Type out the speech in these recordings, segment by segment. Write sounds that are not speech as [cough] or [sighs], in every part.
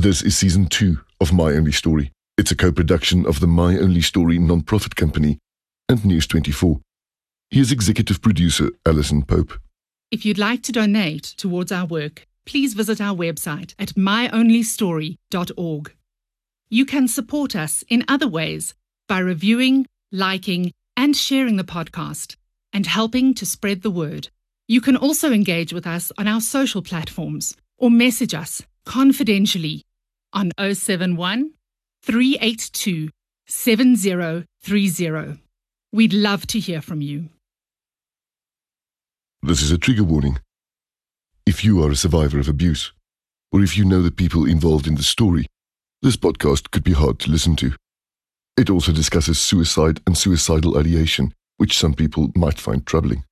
This is season two of My Only Story. It's a co production of the My Only Story non-profit company and News 24. Here's executive producer Alison Pope. If you'd like to donate towards our work, please visit our website at myonlystory.org. You can support us in other ways by reviewing, liking, and sharing the podcast and helping to spread the word. You can also engage with us on our social platforms or message us confidentially on 071 382 7030. We'd love to hear from you. This is a trigger warning. If you are a survivor of abuse, or if you know the people involved in the story, this podcast could be hard to listen to. It also discusses suicide and suicidal ideation, which some people might find troubling.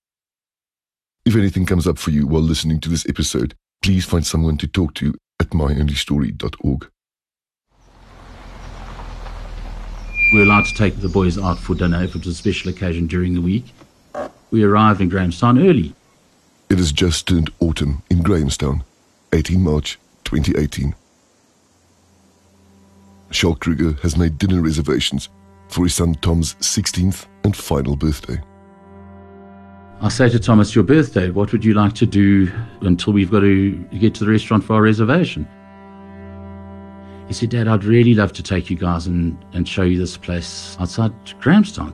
If anything comes up for you while listening to this episode, please find someone to talk to at myonlystory.org. We're allowed to take the boys out for dinner if it was a special occasion during the week. We arrived in Grahamstown early. It is just turned autumn in Grahamstown, 18 March 2018. Charles Kruger has made dinner reservations for his son Tom's 16th and final birthday. I say to Thomas, your birthday, what would you like to do until we've got to get to the restaurant for our reservation? He said, Dad, I'd really love to take you guys and, and show you this place outside Grahamstown.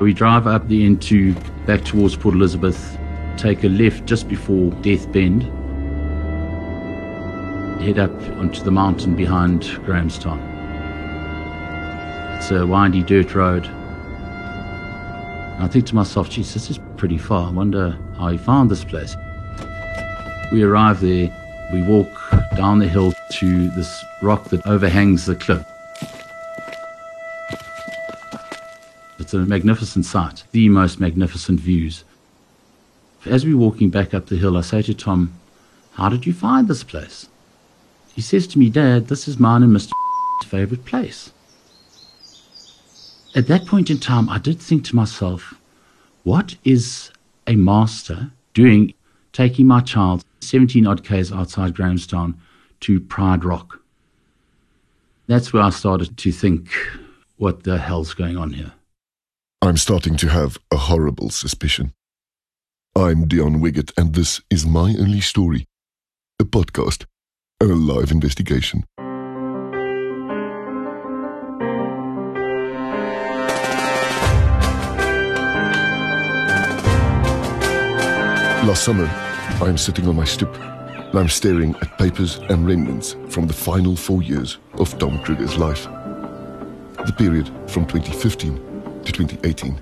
We drive up the into back towards Port Elizabeth, take a left just before Death Bend, head up onto the mountain behind Grahamstown. It's a windy dirt road. I think to myself, geez, this is pretty far. I wonder how he found this place. We arrive there, we walk down the hill to this rock that overhangs the cliff. It's a magnificent sight, the most magnificent views. As we're walking back up the hill, I say to Tom, How did you find this place? He says to me, Dad, this is mine and Mr. favorite place. At that point in time, I did think to myself, what is a master doing taking my child 17 odd k's outside Grahamstown to Pride Rock? That's where I started to think, what the hell's going on here? I'm starting to have a horrible suspicion. I'm Deon Wiggett, and this is My Only Story, a podcast, a live investigation. Last summer, I am sitting on my stoop and I'm staring at papers and remnants from the final four years of Tom Kruger's life. The period from 2015 to 2018.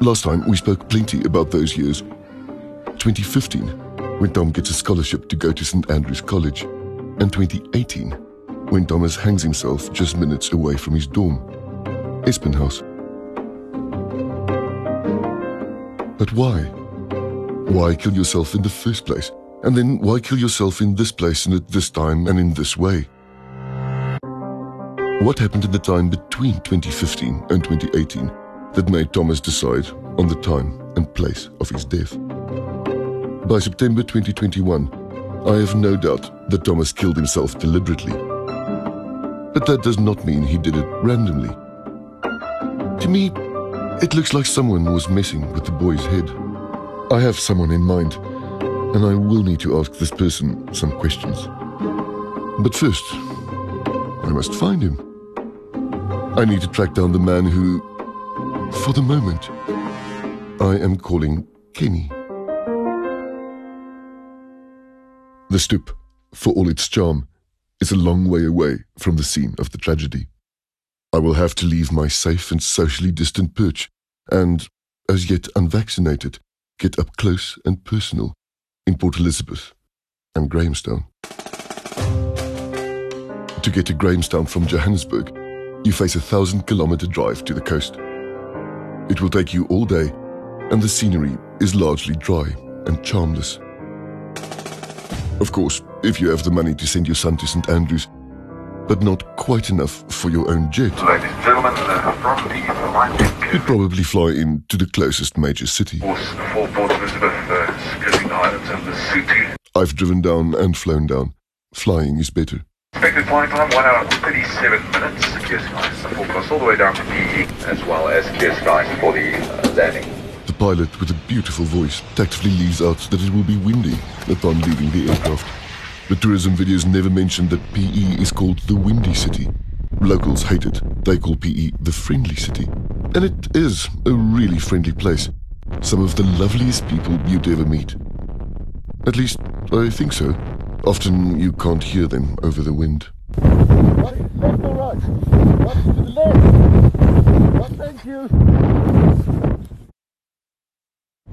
Last time we spoke plenty about those years. 2015, when Tom gets a scholarship to go to St. Andrew's College, and 2018, when Thomas hangs himself just minutes away from his dorm, Espin But why? Why kill yourself in the first place? And then why kill yourself in this place and at this time and in this way? What happened in the time between 2015 and 2018 that made Thomas decide on the time and place of his death? By September 2021, I have no doubt that Thomas killed himself deliberately. But that does not mean he did it randomly. To me, it looks like someone was messing with the boy's head. I have someone in mind, and I will need to ask this person some questions. But first, I must find him. I need to track down the man who, for the moment, I am calling Kenny. The stoop, for all its charm, is a long way away from the scene of the tragedy. I will have to leave my safe and socially distant perch and, as yet unvaccinated, get up close and personal in Port Elizabeth and Grahamstown. To get to Grahamstown from Johannesburg, you face a thousand kilometer drive to the coast. It will take you all day, and the scenery is largely dry and charmless. Of course, if you have the money to send your son to St. Andrews, but not quite enough for your own jet, Ladies and gentlemen, uh, property is the you'd probably fly in to the closest major city. course for Port Elizabeth, uh, skirting the islands of the city. I've driven down and flown down. Flying is better. Expected flying time, 1 hour 37 minutes. Clear skies. Forecast all the way down to PE, as well as clear skies for the uh, landing. The pilot, with a beautiful voice, tactfully leaves out that it will be windy upon leaving the aircraft. The tourism videos never mention that PE is called the Windy City. Locals hate it. They call PE the Friendly City. And it is a really friendly place. Some of the loveliest people you'd ever meet. At least, I think so. Often you can't hear them over the wind. Right, left or right? Right to the left. Right, thank you.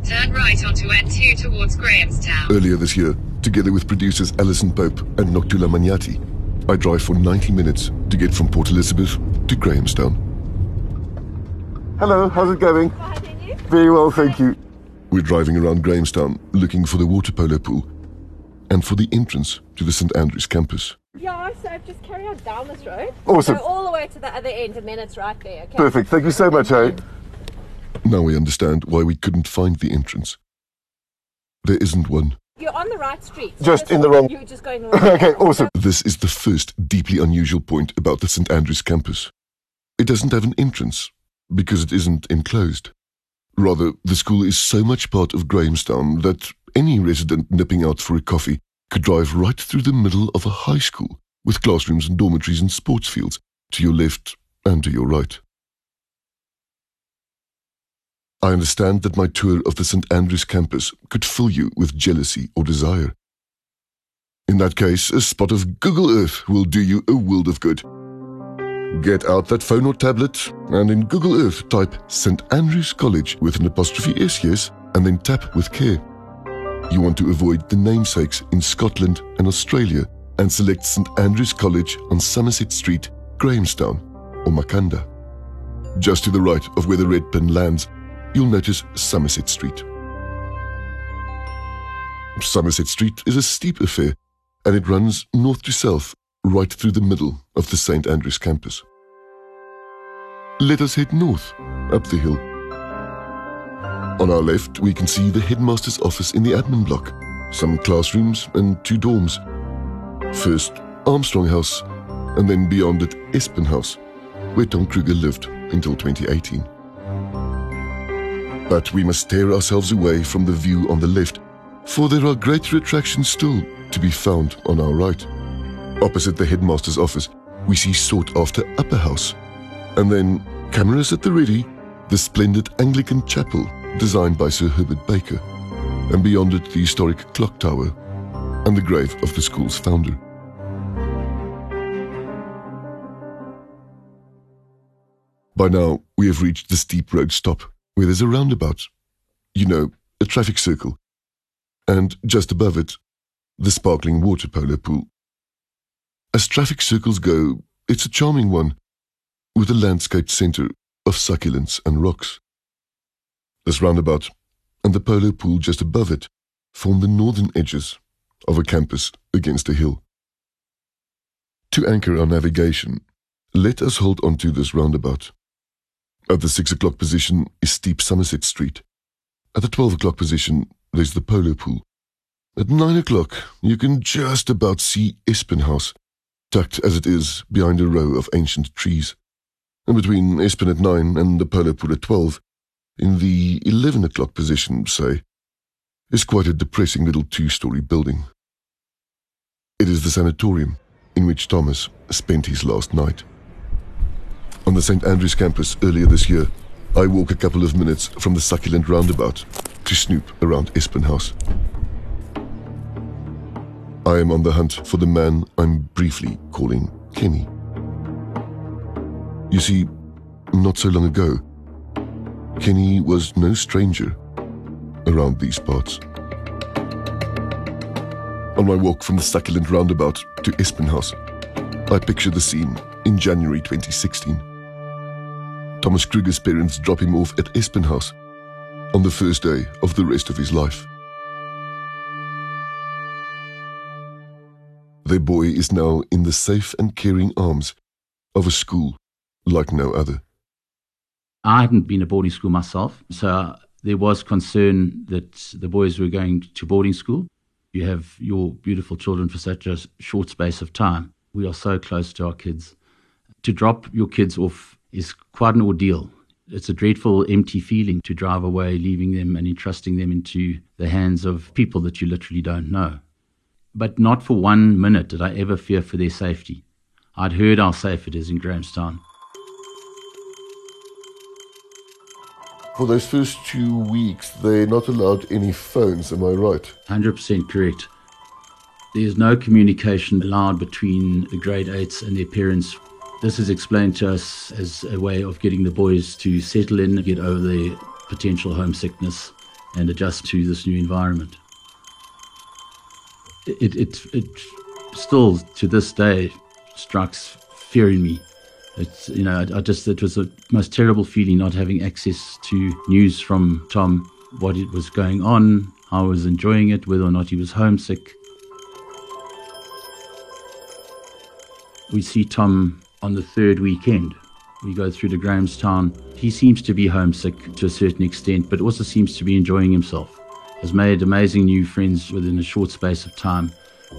Turn right onto N2 towards Grahamstown. Earlier this year, together with producers Alison Pope and Noctula Magnati, I drive for 90 minutes to get from Port Elizabeth to Grahamstown. Hello, how's it going? Very well, thank you. We're driving around Grahamstown looking for the water polo pool and for the entrance to the St Andrews campus. Yeah, so I've just carried on down this road. Awesome. Go all the way to the other end and then it's right there, okay? Perfect, thank you so much, eh? Now we understand why we couldn't find the entrance. There isn't one. You're on the right street. so Just in the wrong- You're just going the wrong [laughs] Okay, way. awesome. This is the first deeply unusual point about the St Andrews campus. It doesn't have an entrance because it isn't enclosed. Rather, the school is so much part of Grahamstown that any resident nipping out for a coffee could drive right through the middle of a high school with classrooms and dormitories and sports fields to your left and to your right. I understand that my tour of the St Andrews campus could fill you with jealousy or desire. In that case, a spot of Google Earth will do you a world of good. Get out that phone or tablet and in Google Earth type St Andrews College with an apostrophe S, yes, and then tap with care. You want to avoid the namesakes in Scotland and Australia and select St Andrews College on Somerset Street, Grahamstown, or Makanda. Just to the right of where the red pin lands, you'll notice Somerset Street. Somerset Street is a steep affair and it runs north to south right through the middle of the St Andrews campus. Let us head north, up the hill. On our left, we can see the headmaster's office in the admin block, some classrooms and two dorms. First, Armstrong House, and then beyond it, Espin House, where Tom Kruger lived until 2018. But we must tear ourselves away from the view on the left, for there are greater attractions still to be found on our right. Opposite the headmaster's office, we see sought after Upper House. And then, cameras at the ready, the splendid Anglican chapel designed by Sir Herbert Baker. And beyond it, the historic clock tower and the grave of the school's founder. By now, we have reached the steep road stop where there's a roundabout. You know, a traffic circle. And just above it, the sparkling water polo pool. As traffic circles go, it's a charming one, with a landscaped centre of succulents and rocks. This roundabout and the polo pool just above it form the northern edges of a campus against a hill. To anchor our navigation, let us hold onto this roundabout. At the six o'clock position is steep Somerset Street. At the twelve o'clock position, there's the polo pool. At nine o'clock, you can just about see Espin House, tucked as it is behind a row of ancient trees. And between Espin at nine and the polo pool at twelve, in the eleven o'clock position, say, is quite a depressing little two-story building. It is the sanatorium in which Thomas spent his last night. On the St. Andrews campus earlier this year, I walk a couple of minutes from the succulent roundabout to snoop around Espin House. I am on the hunt for the man I'm briefly calling Kenny. You see, not so long ago, Kenny was no stranger around these parts. On my walk from the succulent roundabout to Espin House, I picture the scene in January 2016. Thomas Kruger's parents drop him off at Espin House on the first day of the rest of his life. Their boy is now in the safe and caring arms of a school like no other. I hadn't been to boarding school myself, so there was concern that the boys were going to boarding school. You have your beautiful children for such a short space of time. We are so close to our kids. To drop your kids off is quite an ordeal. It's a dreadful, empty feeling to drive away, leaving them and entrusting them into the hands of people that you literally don't know. But not for one minute did I ever fear for their safety. I'd heard how safe it is in Grahamstown. For those first two weeks, they're not allowed any phones, am I right? 100% correct. There's no communication allowed between the grade 8s and their parents. This is explained to us as a way of getting the boys to settle in, get over their potential homesickness, and adjust to this new environment. It, it, it still, to this day, strikes fear in me it's you know I, I just it was the most terrible feeling not having access to news from Tom, what it was going on, how I was enjoying it, whether or not he was homesick. We see Tom on the third weekend. We go through to Grahamstown. He seems to be homesick to a certain extent, but also seems to be enjoying himself. Has made amazing new friends within a short space of time.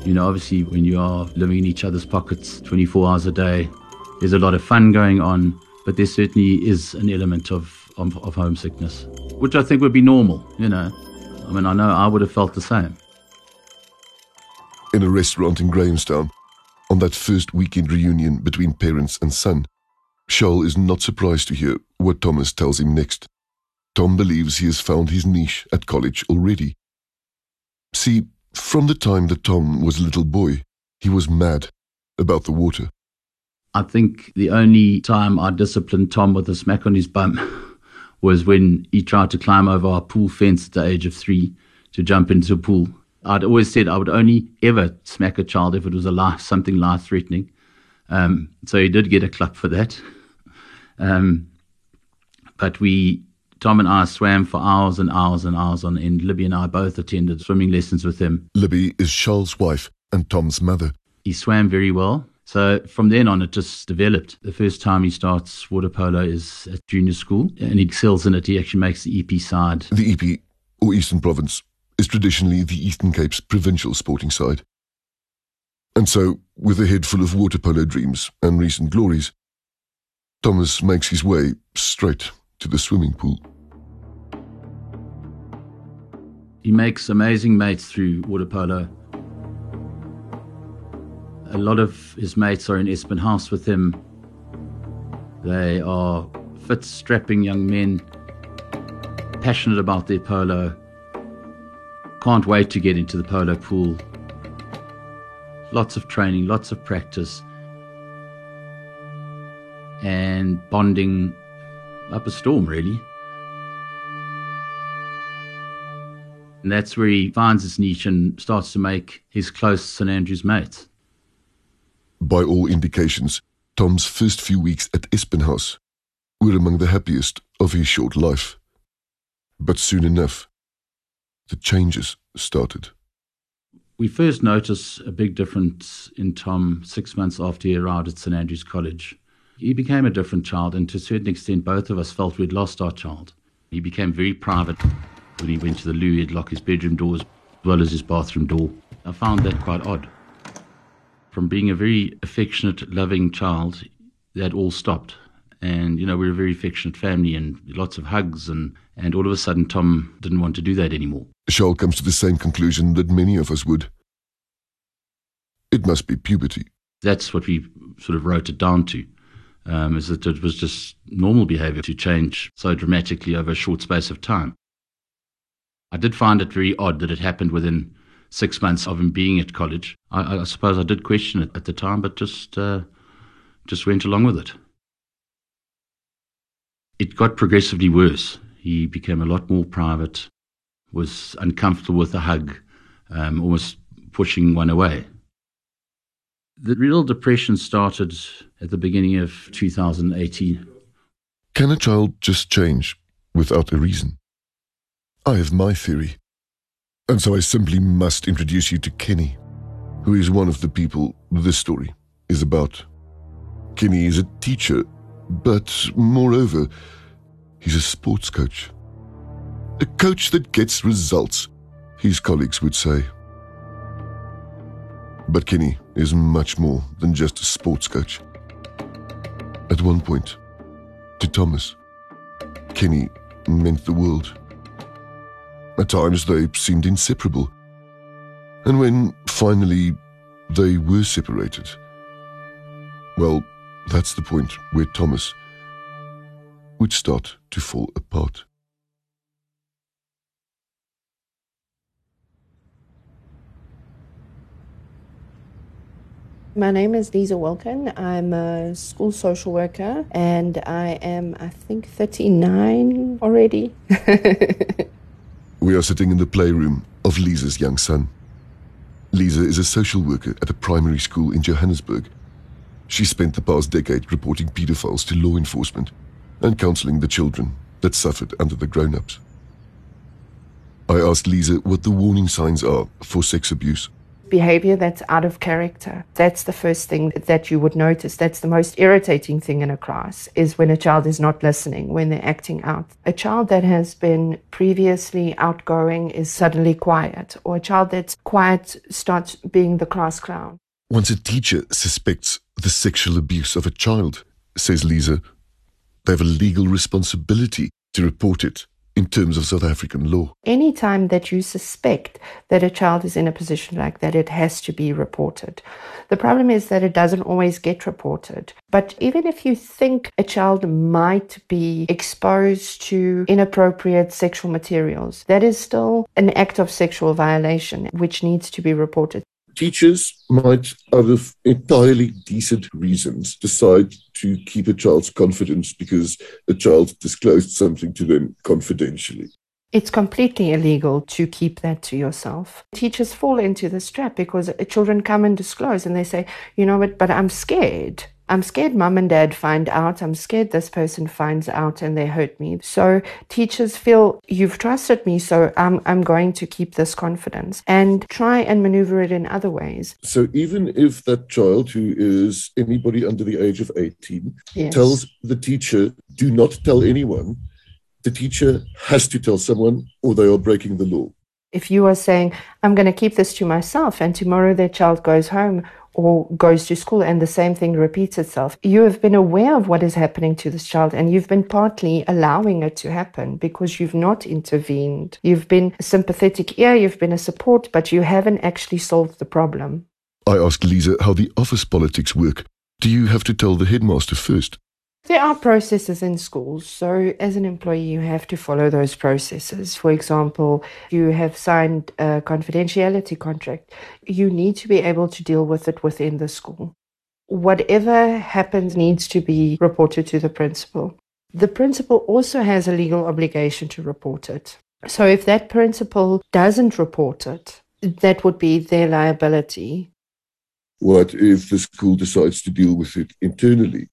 You know, obviously, when you are living in each other's pockets 24 hours a day, there's a lot of fun going on, but there certainly is an element of, of, of homesickness, which I think would be normal, you know. I mean, I know I would have felt the same. In a restaurant in Grahamstown, on that first weekend reunion between parents and son, Charles is not surprised to hear what Thomas tells him next. Tom believes he has found his niche at college already. See, from the time that Tom was a little boy, he was mad about the water. I think the only time I disciplined Tom with a smack on his bum [laughs] was when he tried to climb over our pool fence at the age of three to jump into a pool. I'd always said I would only ever smack a child if it was a life, something life threatening. Um, so he did get a clap for that. [laughs] Um, but we, Tom and I, swam for hours and hours and hours on end. Libby and I both attended swimming lessons with him. Libby is Charles' wife and Tom's mother. He swam very well. So from then on, it just developed. The first time he starts water polo is at junior school and he excels in it. He actually makes the EP side. The EP, or Eastern Province, is traditionally the Eastern Cape's provincial sporting side. And so, with a head full of water polo dreams and recent glories, Thomas makes his way straight to the swimming pool. He makes amazing mates through water polo a lot of his mates are in Espin House with him. They are fit, strapping young men, passionate about their polo. Can't wait to get into the polo pool. Lots of training, lots of practice, and bonding up a storm, really. And that's where he finds his niche and starts to make his close St Andrews mates. By all indications, Tom's first few weeks at Espenhaus were among the happiest of his short life. But soon enough, the changes started. We first noticed a big difference in Tom six months after he arrived at St Andrews College. He became a different child, and to a certain extent, both of us felt we'd lost our child. He became very private. When he went to the loo, he'd lock his bedroom doors as well as his bathroom door. I found that quite odd from being a very affectionate, loving child, that all stopped. And, you know, we are a very affectionate family and lots of hugs. And, and all of a sudden, Tom didn't want to do that anymore. Charles comes to the same conclusion that many of us would. It must be puberty. That's what we sort of wrote it down to, um, is that it was just normal behavior to change so dramatically over a short space of time. I did find it very odd that it happened within six months of him being at college. I, I suppose I did question it at the time, but just uh, just went along with it. It got progressively worse. He became a lot more private, was uncomfortable with a hug, um, almost pushing one away. The real depression started at the beginning of 2018. Can a child just change without a reason? I have my theory. And so I simply must introduce you to Kenny, who is one of the people this story is about. Kenny is a teacher, but moreover, he's a sports coach. A coach that gets results, his colleagues would say. But Kenny is much more than just a sports coach. At one point, to Thomas, Kenny meant the world. At times they seemed inseparable. And when finally they were separated, well, that's the point where Thomas would start to fall apart. My name is Lisa Wilkin. I'm a school social worker and I am, I think, 39 already. [laughs] we are sitting in the playroom of Lisa's young son. Lisa is a social worker at a primary school in Johannesburg. She spent the past decade reporting pedophiles to law enforcement and counseling the children that suffered under the grown ups. I asked Lisa what the warning signs are for sex abuse behavior that's out of character. That's the first thing that you would notice. That's the most irritating thing in a class is when a child is not listening, when they're acting out. A child that has been previously outgoing is suddenly quiet, or a child that's quiet starts being the class clown. Once a teacher suspects the sexual abuse of a child, says Lisa, they have a legal responsibility to report it in terms of South African law? Anytime that you suspect that a child is in a position like that, it has to be reported. The problem is that it doesn't always get reported. But even if you think a child might be exposed to inappropriate sexual materials, that is still an act of sexual violation which needs to be reported teachers might, out of entirely decent reasons, decide to keep a child's confidence because a child disclosed something to them confidentially. It's completely illegal to keep that to yourself. Teachers fall into this trap because children come and disclose and they say, you know what, but I'm scared. I'm scared mum and dad find out. I'm scared this person finds out and they hurt me. So teachers feel you've trusted me, so I'm, I'm going to keep this confidence and try and maneuver it in other ways. So even if that child who is anybody under the age of 18 yes. tells the teacher, do not tell anyone, the teacher has to tell someone or they are breaking the law. If you are saying, I'm going to keep this to myself, and tomorrow their child goes home or goes to school and the same thing repeats itself. You have been aware of what is happening to this child and you've been partly allowing it to happen because you've not intervened. You've been a sympathetic ear, you've been a support, but you haven't actually solved the problem. I asked Lisa how the office politics work. Do you have to tell the headmaster first? There are processes in schools. So, as an employee, you have to follow those processes. For example, you have signed a confidentiality contract, you need to be able to deal with it within the school. Whatever happens needs to be reported to the principal. The principal also has a legal obligation to report it. So, if that principal doesn't report it, that would be their liability. What if the school decides to deal with it internally?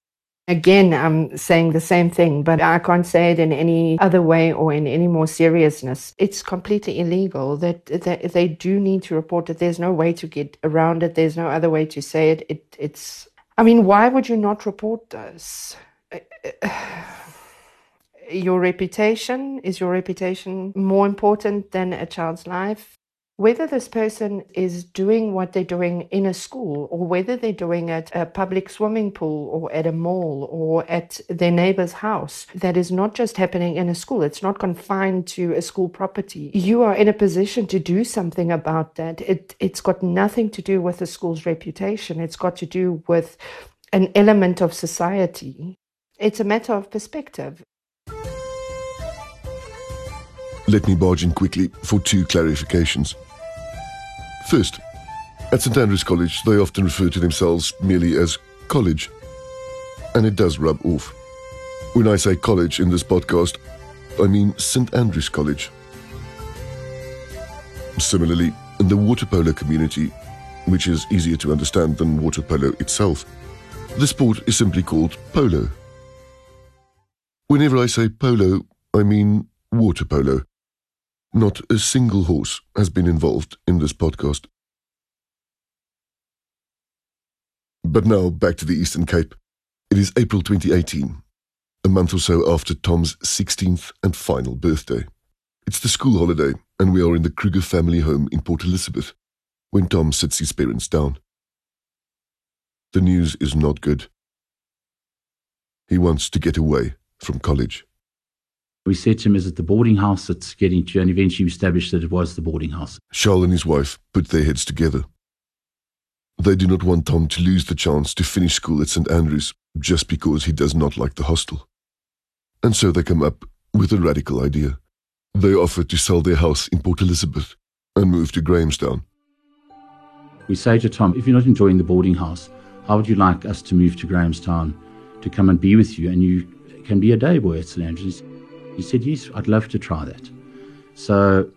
Again, I'm saying the same thing, but I can't say it in any other way or in any more seriousness. It's completely illegal that, that they do need to report it. There's no way to get around it. There's no other way to say it. it it's, I mean, why would you not report this? [sighs] Your reputation is your reputation more important than a child's life? Whether this person is doing what they're doing in a school or whether they're doing it at a public swimming pool or at a mall or at their neighbor's house, that is not just happening in a school. It's not confined to a school property. You are in a position to do something about that. It, it's got nothing to do with the school's reputation. It's got to do with an element of society. It's a matter of perspective. Let me barge in quickly for two clarifications. First, at St Andrews College, they often refer to themselves merely as college. And it does rub off. When I say college in this podcast, I mean St Andrews College. Similarly, in the water polo community, which is easier to understand than water polo itself, the sport is simply called polo. Whenever I say polo, I mean water polo. Not a single horse has been involved in this podcast. But now back to the Eastern Cape. It is April 2018, a month or so after Tom's 16th and final birthday. It's the school holiday, and we are in the Kruger family home in Port Elizabeth when Tom sits his parents down. the news is not good. He wants to get away from college. We said to him, Is it the boarding house that's getting to you? And eventually we established that it was the boarding house. Charles and his wife put their heads together. They do not want Tom to lose the chance to finish school at St. Andrews just because he does not like the hostel. And so they come up with a radical idea. They offer to sell their house in Port Elizabeth and move to Grahamstown. We say to Tom, if you're not enjoying the boarding house, how would you like us to move to Grahamstown to come and be with you and you can be a day boy at St. Andrews? He said, Yes, I'd love to try that. So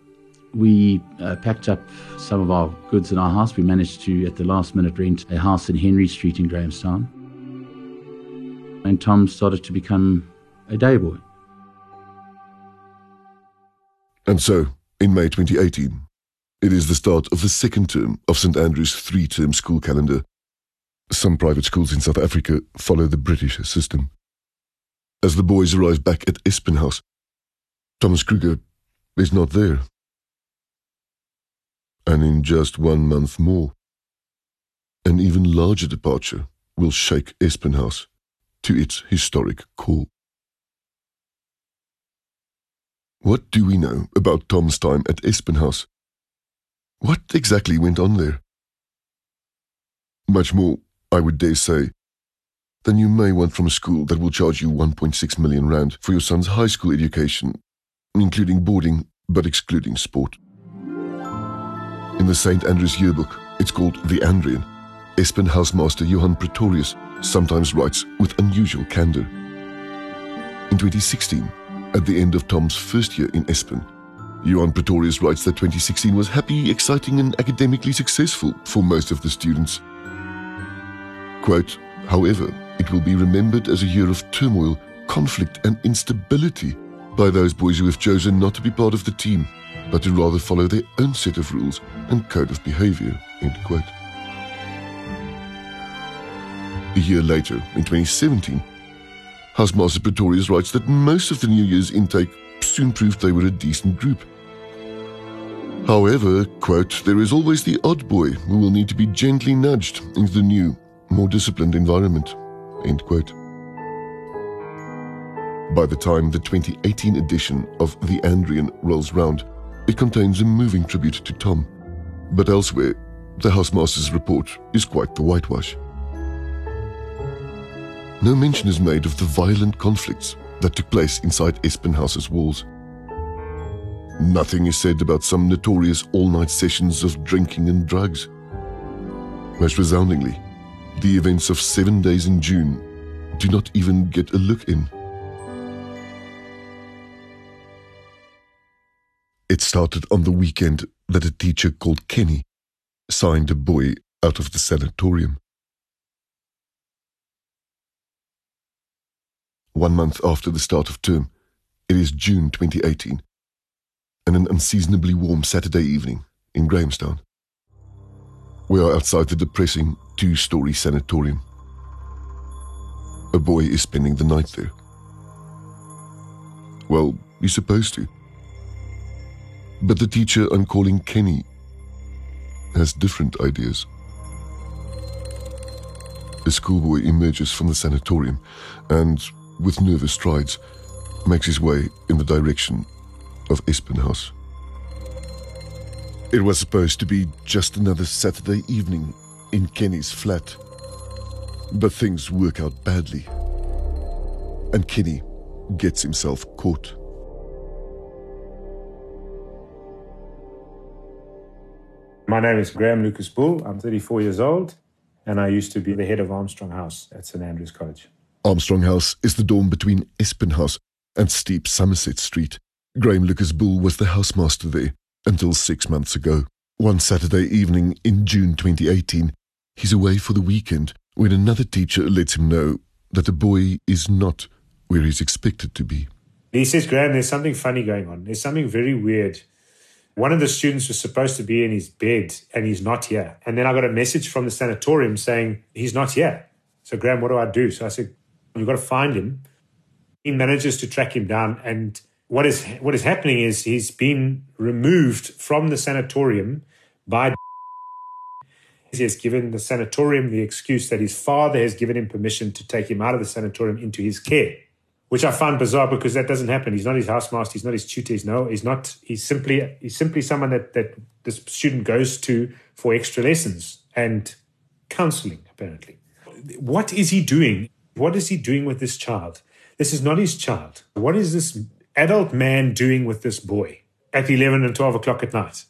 we uh, packed up some of our goods in our house. We managed to, at the last minute, rent a house in Henry Street in Grahamstown. And Tom started to become a day boy. And so, in May 2018, it is the start of the second term of St Andrew's three term school calendar. Some private schools in South Africa follow the British system. As the boys arrive back at Espin House, Thomas Kruger is not there. And in just one month more, an even larger departure will shake Espin House to its historic core. What do we know about Tom's time at Espin House? What exactly went on there? Much more, I would dare say, than you may want from a school that will charge you 1.6 million rand for your son's high school education, including boarding but excluding sport. In the St. Andrews yearbook, it's called The Andrean. Espin housemaster Johan Pretorius sometimes writes with unusual candor. In 2016, at the end of Tom's first year in Espin, Johan Pretorius writes that 2016 was happy, exciting, and academically successful for most of the students. Quote, however, it will be remembered as a year of turmoil, conflict, and instability by those boys who have chosen not to be part of the team, but to rather follow their own set of rules and code of behavior. A year later, in 2017, Housemaster Pretorius writes that most of the New Year's intake soon proved they were a decent group. However, quote, there is always the odd boy who will need to be gently nudged into the new, more disciplined environment, end quote. By the time the 2018 edition of The Andrean rolls round, it contains a moving tribute to Tom. But elsewhere, the housemaster's report is quite the whitewash no mention is made of the violent conflicts that took place inside Espin House's walls. Nothing is said about some notorious all night sessions of drinking and drugs. Most resoundingly, the events of seven days in June do not even get a look in. It started on the weekend that a teacher called Kenny signed a boy out of the sanatorium. one month after the start of term. It is June 2018, and an unseasonably warm Saturday evening in Grahamstown. We are outside the depressing two story sanatorium. A boy is spending the night there. Well, he's supposed to. But the teacher I'm calling Kenny has different ideas. A schoolboy emerges from the sanatorium and with nervous strides, makes his way in the direction of Espin House. It was supposed to be just another Saturday evening in Kenny's flat. But things work out badly. And Kenny gets himself caught. My name is Graham Lucas Bull. I'm 34 years old, and I used to be the head of Armstrong House at St Andrews College. Armstrong House is the dorm between Espin House and steep Somerset Street. Graham Lucas Bull was the housemaster there until six months ago. One Saturday evening in June 2018, he's away for the weekend when another teacher lets him know that the boy is not where he's expected to be. He says, Graham, there's something funny going on. There's something very weird. One of the students was supposed to be in his bed and he's not here. And then I got a message from the sanatorium saying, he's not here. So, Graham, what do I do? So I said, You've got to find him. He manages to track him down, and what is what is happening is he's been removed from the sanatorium by, [laughs] He has given the sanatorium the excuse that his father has given him permission to take him out of the sanatorium into his care, which I find bizarre because that doesn't happen. He's not his housemaster. He's not his tutor. He's no. He's not. He's simply. He's simply someone that that the student goes to for extra lessons and counselling. Apparently, what is he doing? What is he doing with this child? This is not his child. What is this adult man doing with this boy at 11 and 12 o'clock at night?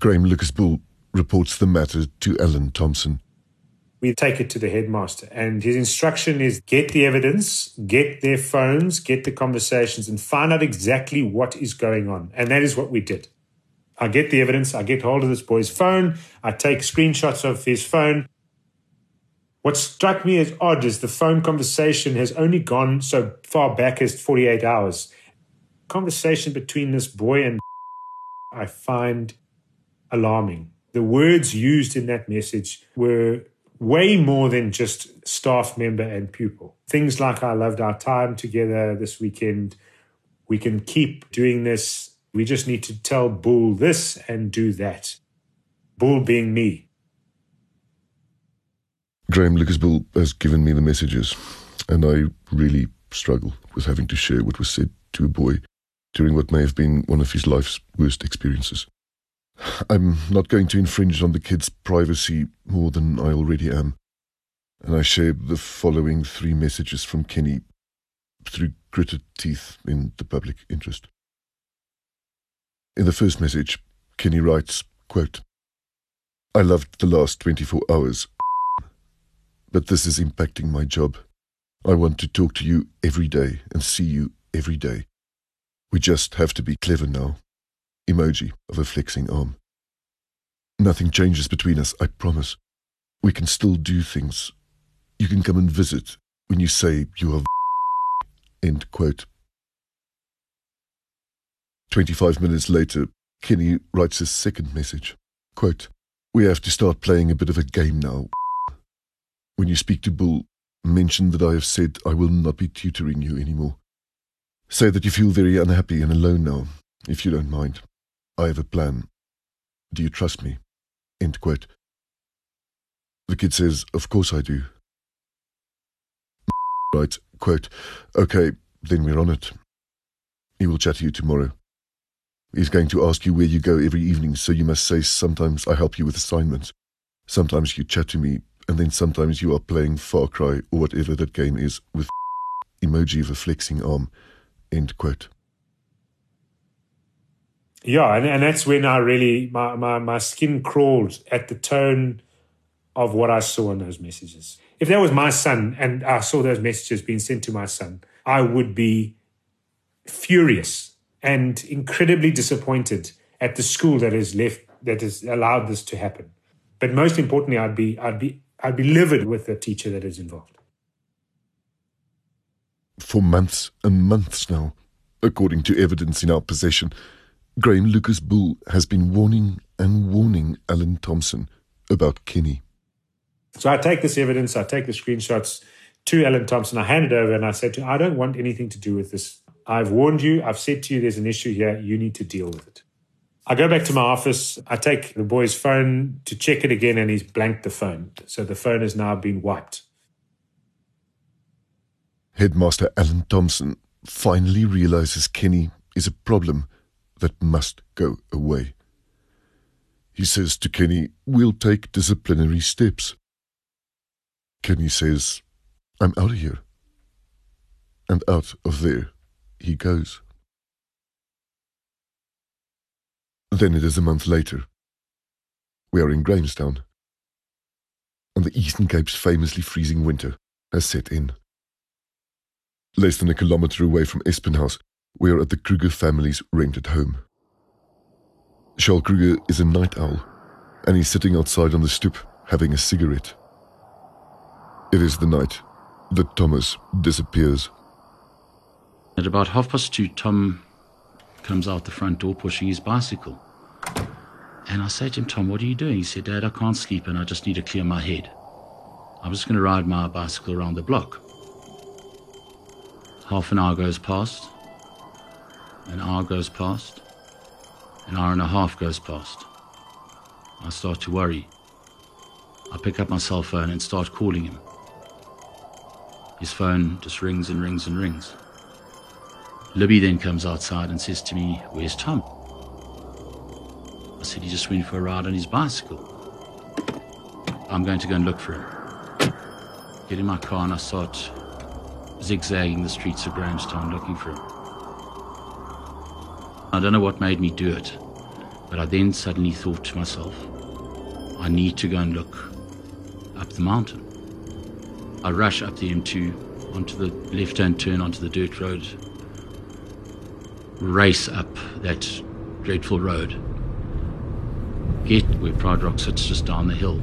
Graham Lucas Bull reports the matter to Alan Thompson. We take it to the headmaster, and his instruction is get the evidence, get their phones, get the conversations, and find out exactly what is going on. And that is what we did. I get the evidence, I get hold of this boy's phone, I take screenshots of his phone. What struck me as odd is the phone conversation has only gone so far back as 48 hours. Conversation between this boy and I find alarming. The words used in that message were way more than just staff member and pupil. Things like, I loved our time together this weekend. We can keep doing this. We just need to tell Bull this and do that. Bull being me. Graham Lucas Bull has given me the messages, and I really struggle with having to share what was said to a boy during what may have been one of his life's worst experiences. I'm not going to infringe on the kid's privacy more than I already am. And I share the following three messages from Kenny through gritted teeth in the public interest. In the first message, Kenny writes, quote, I loved the last 24 hours, but this is impacting my job. I want to talk to you every day and see you every day. We just have to be clever now emoji of a flexing arm. Nothing changes between us, I promise. We can still do things. You can come and visit when you say you are. [laughs] End quote. 25 minutes later, Kenny writes his second message. Quote, We have to start playing a bit of a game now. [laughs] When you speak to Bull, mention that I have said I will not be tutoring you anymore. Say that you feel very unhappy and alone now, if you don't mind. I have a plan. Do you trust me? End quote. The kid says, Of course I do. [laughs] Right, quote, Okay, then we're on it. He will chat to you tomorrow. He's going to ask you where you go every evening, so you must say, Sometimes I help you with assignments. Sometimes you chat to me, and then sometimes you are playing Far Cry or whatever that game is with [laughs] emoji of a flexing arm. End quote. Yeah, and, and that's when I really my, my my skin crawled at the tone of what I saw in those messages. If that was my son and I saw those messages being sent to my son, I would be furious and incredibly disappointed at the school that has left that has allowed this to happen. But most importantly, I'd be I'd be I'd be livid with the teacher that is involved. For months and months now, according to evidence in our possession, Graham Lucas Bull has been warning and warning Alan Thompson about Kenny. So I take this evidence, I take the screenshots to Alan Thompson, I hand it over, and I said to him, I don't want anything to do with this. I've warned you, I've said to you there's an issue here, you need to deal with it. I go back to my office, I take the boy's phone to check it again, and he's blanked the phone. So the phone has now been wiped. Headmaster Alan Thompson finally realizes Kenny is a problem that must go away. He says to Kenny, We'll take disciplinary steps. Kenny says, I'm out of here. And out of there he goes. Then it is a month later. We are in Grahamstown. And the Eastern Cape's famously freezing winter has set in. Less than a kilometre away from Espenhouse, we are at the Kruger family's rented home. Charles Kruger is a night owl, and he's sitting outside on the stoop having a cigarette. It is the night that Thomas disappears. At about half past two, Tom comes out the front door pushing his bicycle. And I say to him, Tom, what are you doing? He said, Dad, I can't sleep and I just need to clear my head. I'm just going to ride my bicycle around the block. Half an hour goes past. An hour goes past. An hour and a half goes past. I start to worry. I pick up my cell phone and start calling him. His phone just rings and rings and rings. Libby then comes outside and says to me, Where's Tom? I said, He just went for a ride on his bicycle. I'm going to go and look for him. Get in my car and I start zigzagging the streets of Grahamstown looking for him. I don't know what made me do it, but I then suddenly thought to myself, I need to go and look up the mountain. I rush up the M2 onto the left hand turn onto the dirt road race up that dreadful road, get where Pride Rock sits just down the hill,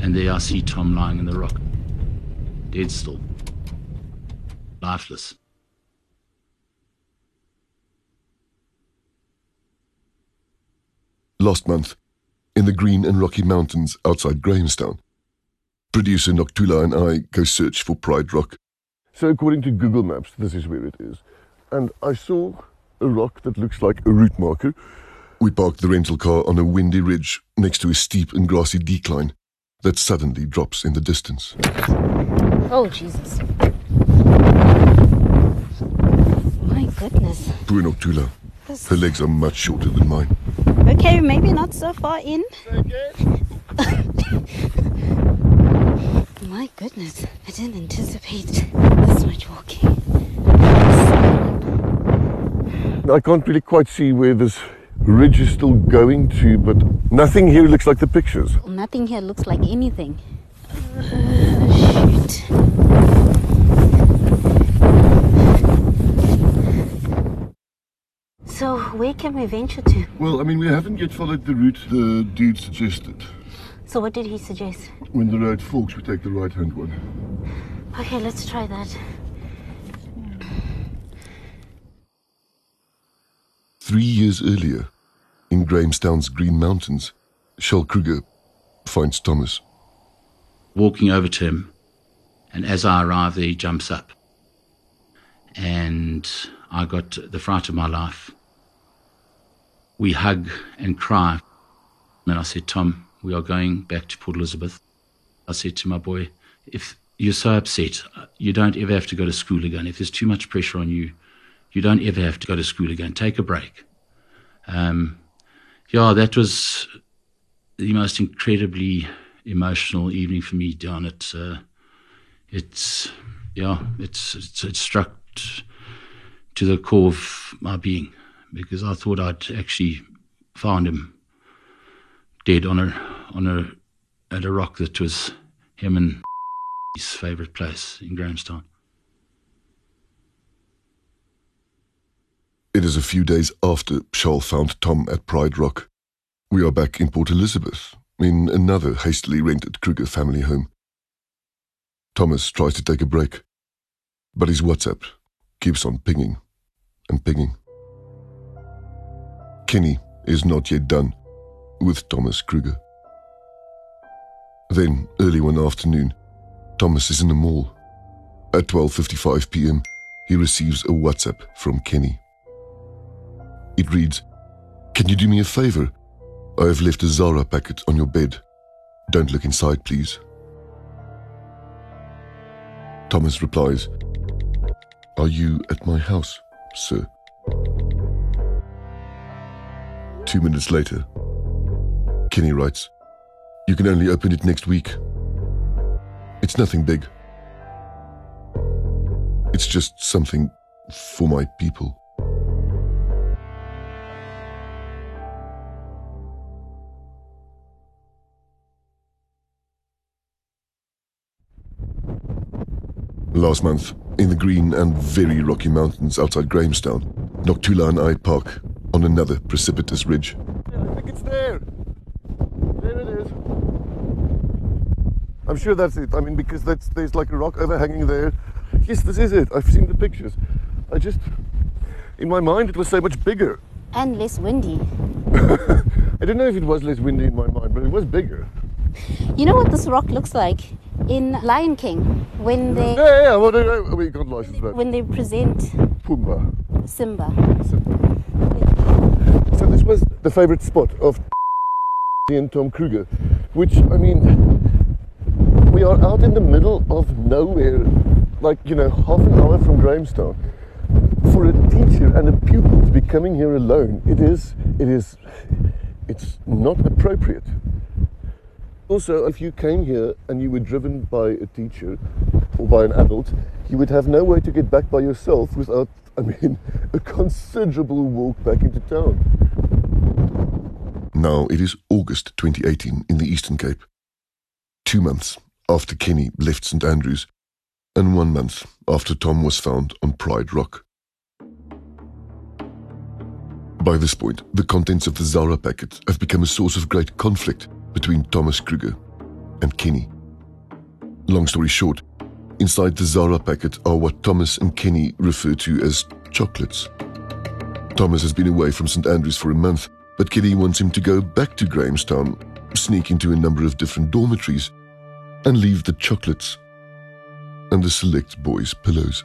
and there I see Tom lying in the rock, dead still, lifeless. Last month, in the Green and Rocky Mountains outside Grahamstown, producer Nokuthula and I go search for Pride Rock. So according to Google Maps, this is where it is. And I saw a rock that looks like a route marker. We parked the rental car on a windy ridge next to a steep and grassy decline that suddenly drops in the distance. Oh, Jesus. My goodness. Poor Nokuthula. Her legs are much shorter than mine. Okay, maybe not so far in. [laughs] My goodness, I didn't anticipate this much walking. I can't really quite see where this ridge is still going to, but nothing here looks like the pictures. Nothing here looks like anything. Uh, shoot. So, where can we venture to? Well, I mean, we haven't yet followed the route the dude suggested. So, what did he suggest? When the road forks, we take the right hand one. Okay, let's try that. Three years earlier, in Grahamstown's Green Mountains, Shell Kruger finds Thomas. Walking over to him, and as I arrive there, he jumps up. And I got the fright of my life. We hug and cry. And I said, Tom, we are going back to Port Elizabeth. I said to my boy, if you're so upset, you don't ever have to go to school again. If there's too much pressure on you, you don't ever have to go to school again. Take a break. Um, yeah, that was the most incredibly emotional evening for me down at. Uh, it's yeah, it's, it's it struck to the core of my being because I thought I'd actually found him dead on a on a at a rock that was him and his favourite place in Grahamstown. It is a few days after Charles found Tom at Pride Rock. We are back in Port Elizabeth, in another hastily rented Kruger family home. Thomas tries to take a break, but his WhatsApp keeps on pinging and pinging. Kenny is not yet done with Thomas Kruger. Then, early one afternoon, Thomas is in the mall. At 12:55 p.m., he receives a WhatsApp from Kenny. It reads, Can you do me a favor? I have left a Zara packet on your bed. Don't look inside, please. Thomas replies, Are you at my house, sir? Two minutes later, Kenny writes, You can only open it next week. It's nothing big. It's just something for my people. Last month, in the green and very rocky mountains outside Grahamstown, Nokuthula and I park on another precipitous ridge. Yeah, I think it's there. There it is. I'm sure that's it. I mean, because that's, there's like a rock overhanging there. Yes, this is it. I've seen the pictures. I just, in my mind, it was so much bigger. And less windy. [laughs] I don't know if it was less windy in my mind, but it was bigger. You know what this rock looks like? in Lion King when they yeah yeah well, they, we got license back. when they present Pumbaa Simba. Simba. The favorite spot of [laughs] and Tom Kruger, which, I mean, we are out in the middle of nowhere, like, you know, half an hour from Grahamstown. For a teacher and a pupil to be coming here alone, it is, it is, it's not appropriate. Also, if you came here and you were driven by a teacher or by an adult, you would have no way to get back by yourself without, I mean, [laughs] a considerable walk back into town. Now it is August 2018 in the Eastern Cape. Two months after Kenny left St Andrews, and one month after Tom was found on Pride Rock. By this point, the contents of the Zara packet have become a source of great conflict between Thomas Kruger and Kenny. Long story short, inside the Zara packet are what Thomas and Kenny refer to as chocolates. Thomas has been away from St Andrews for a month, but Kenny wants him to go back to Grahamstown, sneak into a number of different dormitories, and leave the chocolates and the select boys' pillows.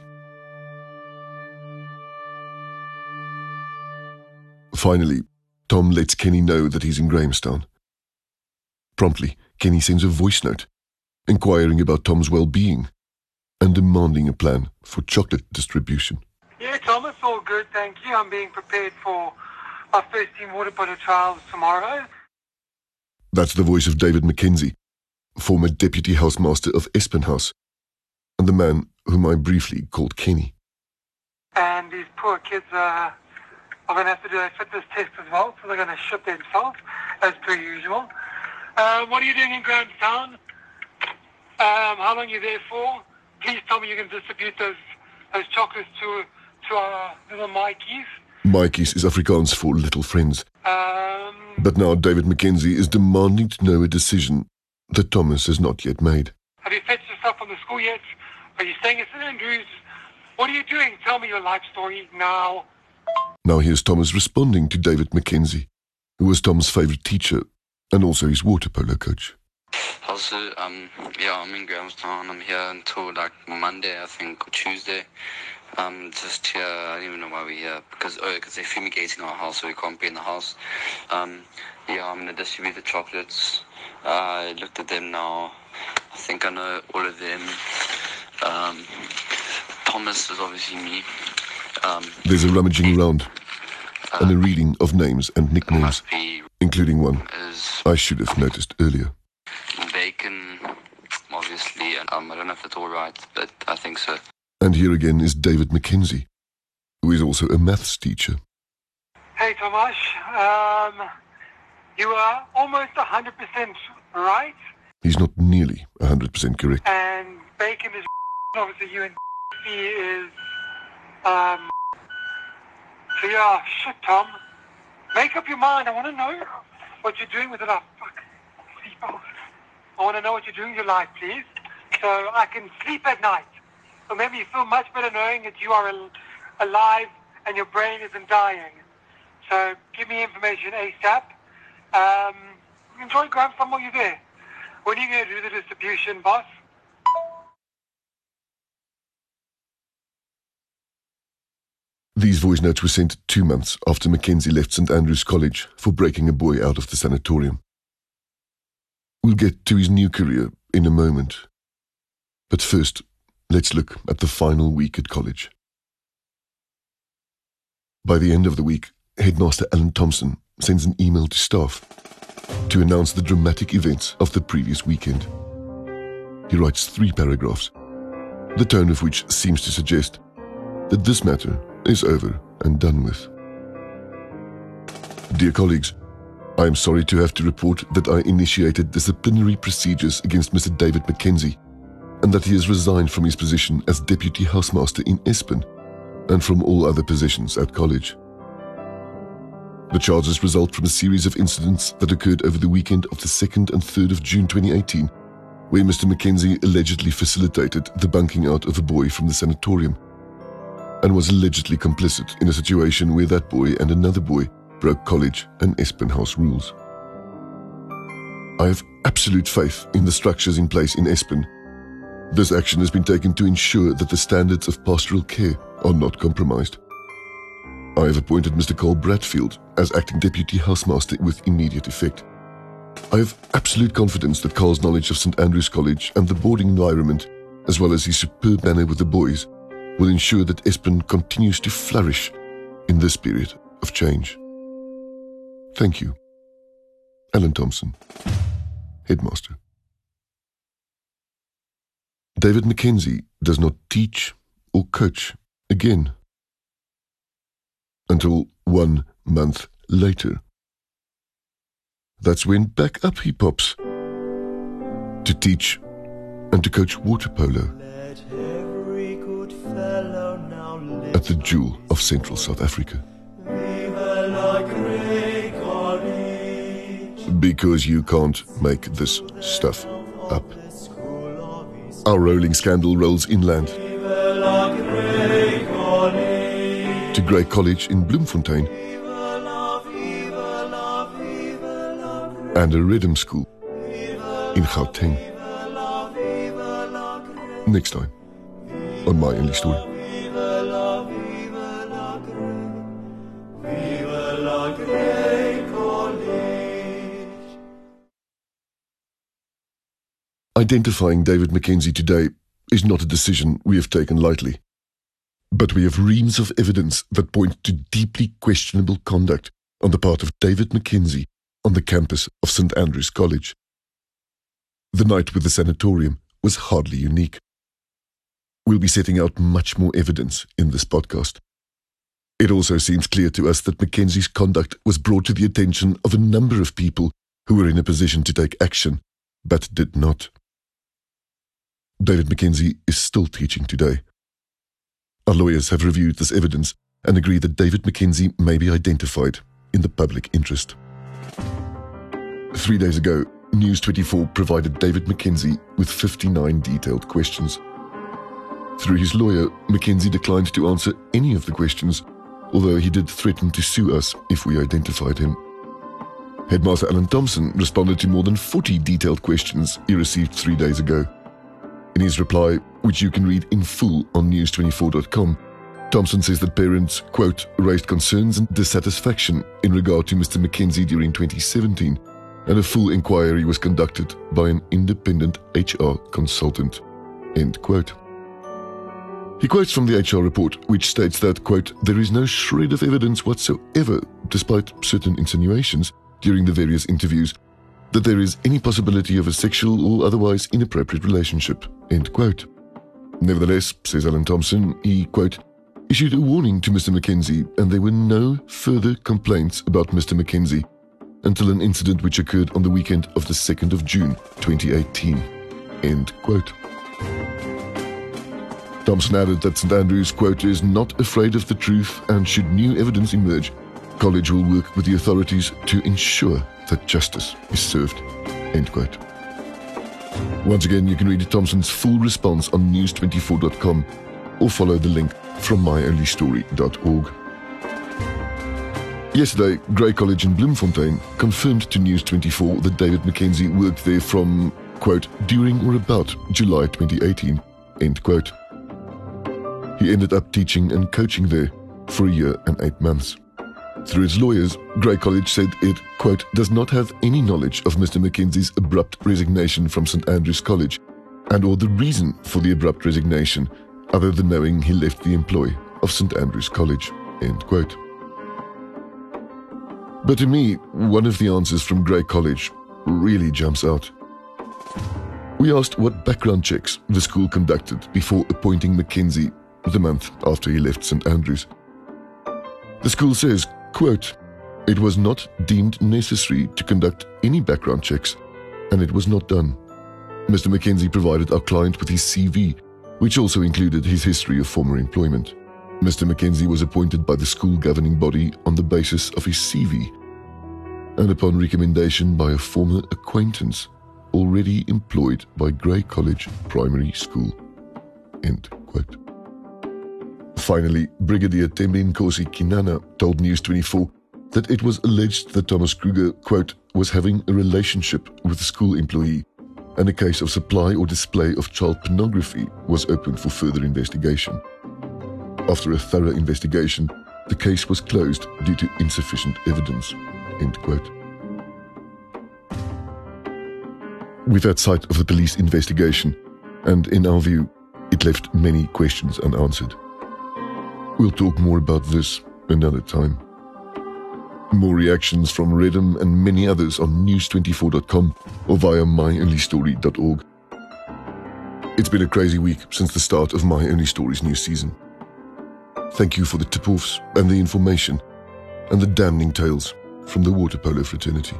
Finally, Tom lets Kenny know that he's in Grahamstown. Promptly, Kenny sends a voice note inquiring about Tom's well being and demanding a plan for chocolate distribution. Yeah, Tom, Thomas, all good, thank you. I'm being prepared for our first team water polo trials tomorrow. That's the voice of David McKenzie, former deputy housemaster of Espin House, and the man whom I briefly called Kenny. And these poor kids uh, are going to have to do a fitness test as well, so they're going to ship themselves, as per usual. Uh, what are you doing in Grahamstown? Um, how long are you there for? Please tell me you can distribute those those chocolates to to our little maatjies. Mikey's is Afrikaans for little friends. Um, But now David McKenzie is demanding to know a decision that Thomas has not yet made. have you fetched yourself from the school yet? Are you staying at St Andrews? What are you doing? Tell me your life story now. Now here's Thomas responding to David McKenzie, who was Tom's favorite teacher and also his water polo coach. Also, um, yeah, I'm in Grahamstown. I'm here until like Monday, I think, or Tuesday. Um, just here. I don't even know why we're here because oh, because they're fumigating our house, so we can't be in the house. Um, yeah, I'm gonna distribute the chocolates. I looked at them now. I think I know all of them. Um, Thomas is obviously me. Um, There's a rummaging around and a reading of names and nicknames, including one I should have noticed earlier. Bacon, obviously. and, Um, I don't know if that's all right, but I think so. And here again is David McKenzie, who is also a maths teacher. Hey, Tomasz. Um, you are almost 100% right, He's not nearly 100% correct. and bacon is [laughs] obviously you and [laughs] he is. Um, so yeah, shit, Tom. Make up your mind. I want to know what you're doing with it. Oh, fuck. Sleep off. I want to know what you're doing with your life, please, so I can sleep at night. Or maybe you feel much better knowing that you are al- alive and your brain isn't dying. So give me information ASAP. Um, enjoy Grahamstown while you're there. When are you going to do the distribution, boss? These voice notes were sent two months after Mackenzie left St Andrews College for breaking a boy out of the sanatorium. We'll get to his new career in a moment. But first, let's look at the final week at college. By the end of the week, Headmaster Alan Thompson sends an email to staff to announce the dramatic events of the previous weekend. He writes three paragraphs, the tone of which seems to suggest that this matter is over and done with. Dear colleagues, I am sorry to have to report that I initiated disciplinary procedures against Mr. David Mackenzie and that he has resigned from his position as Deputy Housemaster in Espin and from all other positions at college. The charges result from a series of incidents that occurred over the weekend of the 2nd and 3rd of June 2018, where Mr. Mackenzie allegedly facilitated the bunking out of a boy from the sanatorium and was allegedly complicit in a situation where that boy and another boy broke college and Espin House rules. I have absolute faith in the structures in place in Espin. This action has been taken to ensure that the standards of pastoral care are not compromised. I have appointed Mr. Cole Bradfield as acting deputy housemaster with immediate effect. I have absolute confidence that Carl's knowledge of St Andrew's College and the boarding environment, as well as his superb manner with the boys, will ensure that Espin continues to flourish in this period of change. Thank you. Alan Thompson, Headmaster. David Mackenzie does not teach or coach again until one month later. That's when back up he pops to teach and to coach water polo at the Jewel of Central South Africa. Because you can't make this stuff up. Our rolling scandal rolls inland to Grey College in Bloemfontein and a rhythm school in Gauteng. Next time on My Only Story. Identifying David Mackenzie today is not a decision we have taken lightly. But we have reams of evidence that point to deeply questionable conduct on the part of David Mackenzie on the campus of St Andrew's College. The night with the sanatorium was hardly unique. We'll be setting out much more evidence in this podcast. It also seems clear to us that Mackenzie's conduct was brought to the attention of a number of people who were in a position to take action, but did not. David Mackenzie is still teaching today. Our lawyers have reviewed this evidence and agree that David Mackenzie may be identified in the public interest. Three days ago, News 24 provided David Mackenzie with 59 detailed questions. Through his lawyer, Mackenzie declined to answer any of the questions, although he did threaten to sue us if we identified him. Headmaster Alan Thompson responded to more than 40 detailed questions he received three days ago. In his reply, which you can read in full on news24.com, Thompson says that parents, quote, raised concerns and dissatisfaction in regard to Mr. Mackenzie during 2017, and a full inquiry was conducted by an independent HR consultant, end quote. He quotes from the HR report, which states that, quote, there is no shred of evidence whatsoever, despite certain insinuations during the various interviews, that there is any possibility of a sexual or otherwise inappropriate relationship, end quote. Nevertheless, says Alan Thompson, he, quote, issued a warning to Mr. Mackenzie, and there were no further complaints about Mr. Mackenzie until an incident which occurred on the weekend of the 2nd of June 2018. End quote. Thompson added that St Andrews, quote, is not afraid of the truth and should new evidence emerge, college will work with the authorities to ensure that justice is served, end quote. Once again, you can read Thompson's full response on news24.com or follow the link from myonlystory.org. Yesterday, Grey College in Bloemfontein confirmed to News24 that David Mackenzie worked there from, quote, during or about July 2018, end quote. He ended up teaching and coaching there for a year and eight months. Through its lawyers, Grey College said it, quote, does not have any knowledge of Mr. Mackenzie's abrupt resignation from St Andrew's College and or the reason for the abrupt resignation other than knowing he left the employ of St Andrew's College, end quote. But to me, one of the answers from Grey College really jumps out. We asked what background checks the school conducted before appointing Mackenzie the month after he left St Andrews. The school says, quote, it was not deemed necessary to conduct any background checks, and it was not done. Mr. Mackenzie provided our client with his CV, which also included his history of former employment. Mr. Mackenzie was appointed by the school governing body on the basis of his CV and upon recommendation by a former acquaintance already employed by Grey College Primary School. End quote. Finally, Brigadier Thembinkosi Kinana told News24 that it was alleged that Thomas Kruger, quote, was having a relationship with a school employee and a case of supply or display of child pornography was opened for further investigation. After a thorough investigation, the case was closed due to insufficient evidence. End quote. Had sight of the police investigation, and in our view, it left many questions unanswered. We'll talk more about this another time. More reactions from Redham and many others on news24.com or via myonlystory.org. It's been a crazy week since the start of My Only Stories new season. Thank you for the tip offs and the information and the damning tales from the water polo fraternity.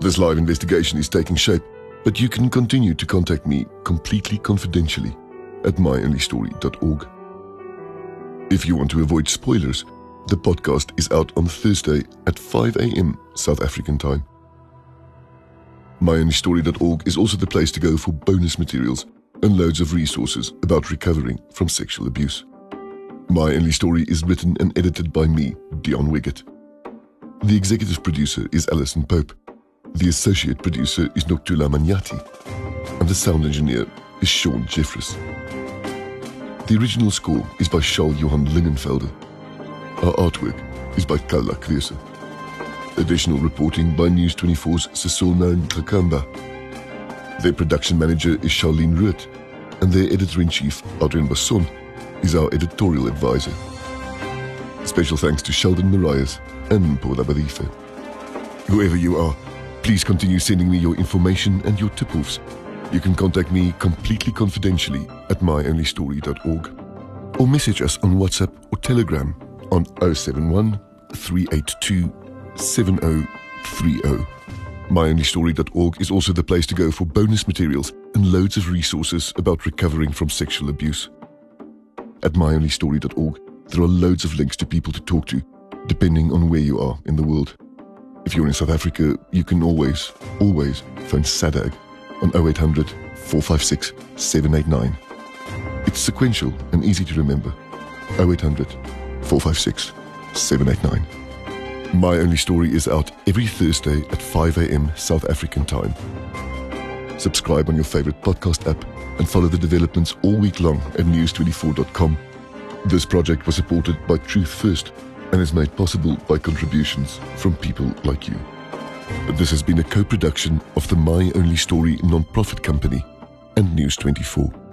This live investigation is taking shape, but you can continue to contact me completely confidentially at myonlystory.org. If you want to avoid spoilers, the podcast is out on Thursday at 5 a.m. South African time. MyOnlyStory.org is also the place to go for bonus materials and loads of resources about recovering from sexual abuse. My Only Story is written and edited by me, Deon Wiggett. The executive producer is Alison Pope. The associate producer is Nokuthula Manyati. And the sound engineer is Sean Jeffress. The original score is by Charles Johan Lingenfelder. Our artwork is by Kalla Krese. Additional reporting by News 24's Cecile Nairn Kakamba. Their production manager is Charlene Ruet, and their editor-in-chief, Adriaan Basson, is our editorial advisor. Special thanks to Sheldon Marias and Paula Barife. Whoever you are, please continue sending me your information and your tip-offs. You can contact me completely confidentially at myonlystory.org or message us on WhatsApp or Telegram on 071 382 7030. MyOnlyStory.org is also the place to go for bonus materials and loads of resources about recovering from sexual abuse. At MyOnlyStory.org, there are loads of links to people to talk to, depending on where you are in the world. If you're in South Africa, you can always, always phone SADAG on 0800 456 789. It's sequential and easy to remember. 0800 456 789. My Only Story is out every Thursday at 5 a.m. South African time. Subscribe on your favorite podcast app and follow the developments all week long at news24.com. This project was supported by Truth First and is made possible by contributions from people like you. This has been a co production of the My Only Story non-profit company and News 24.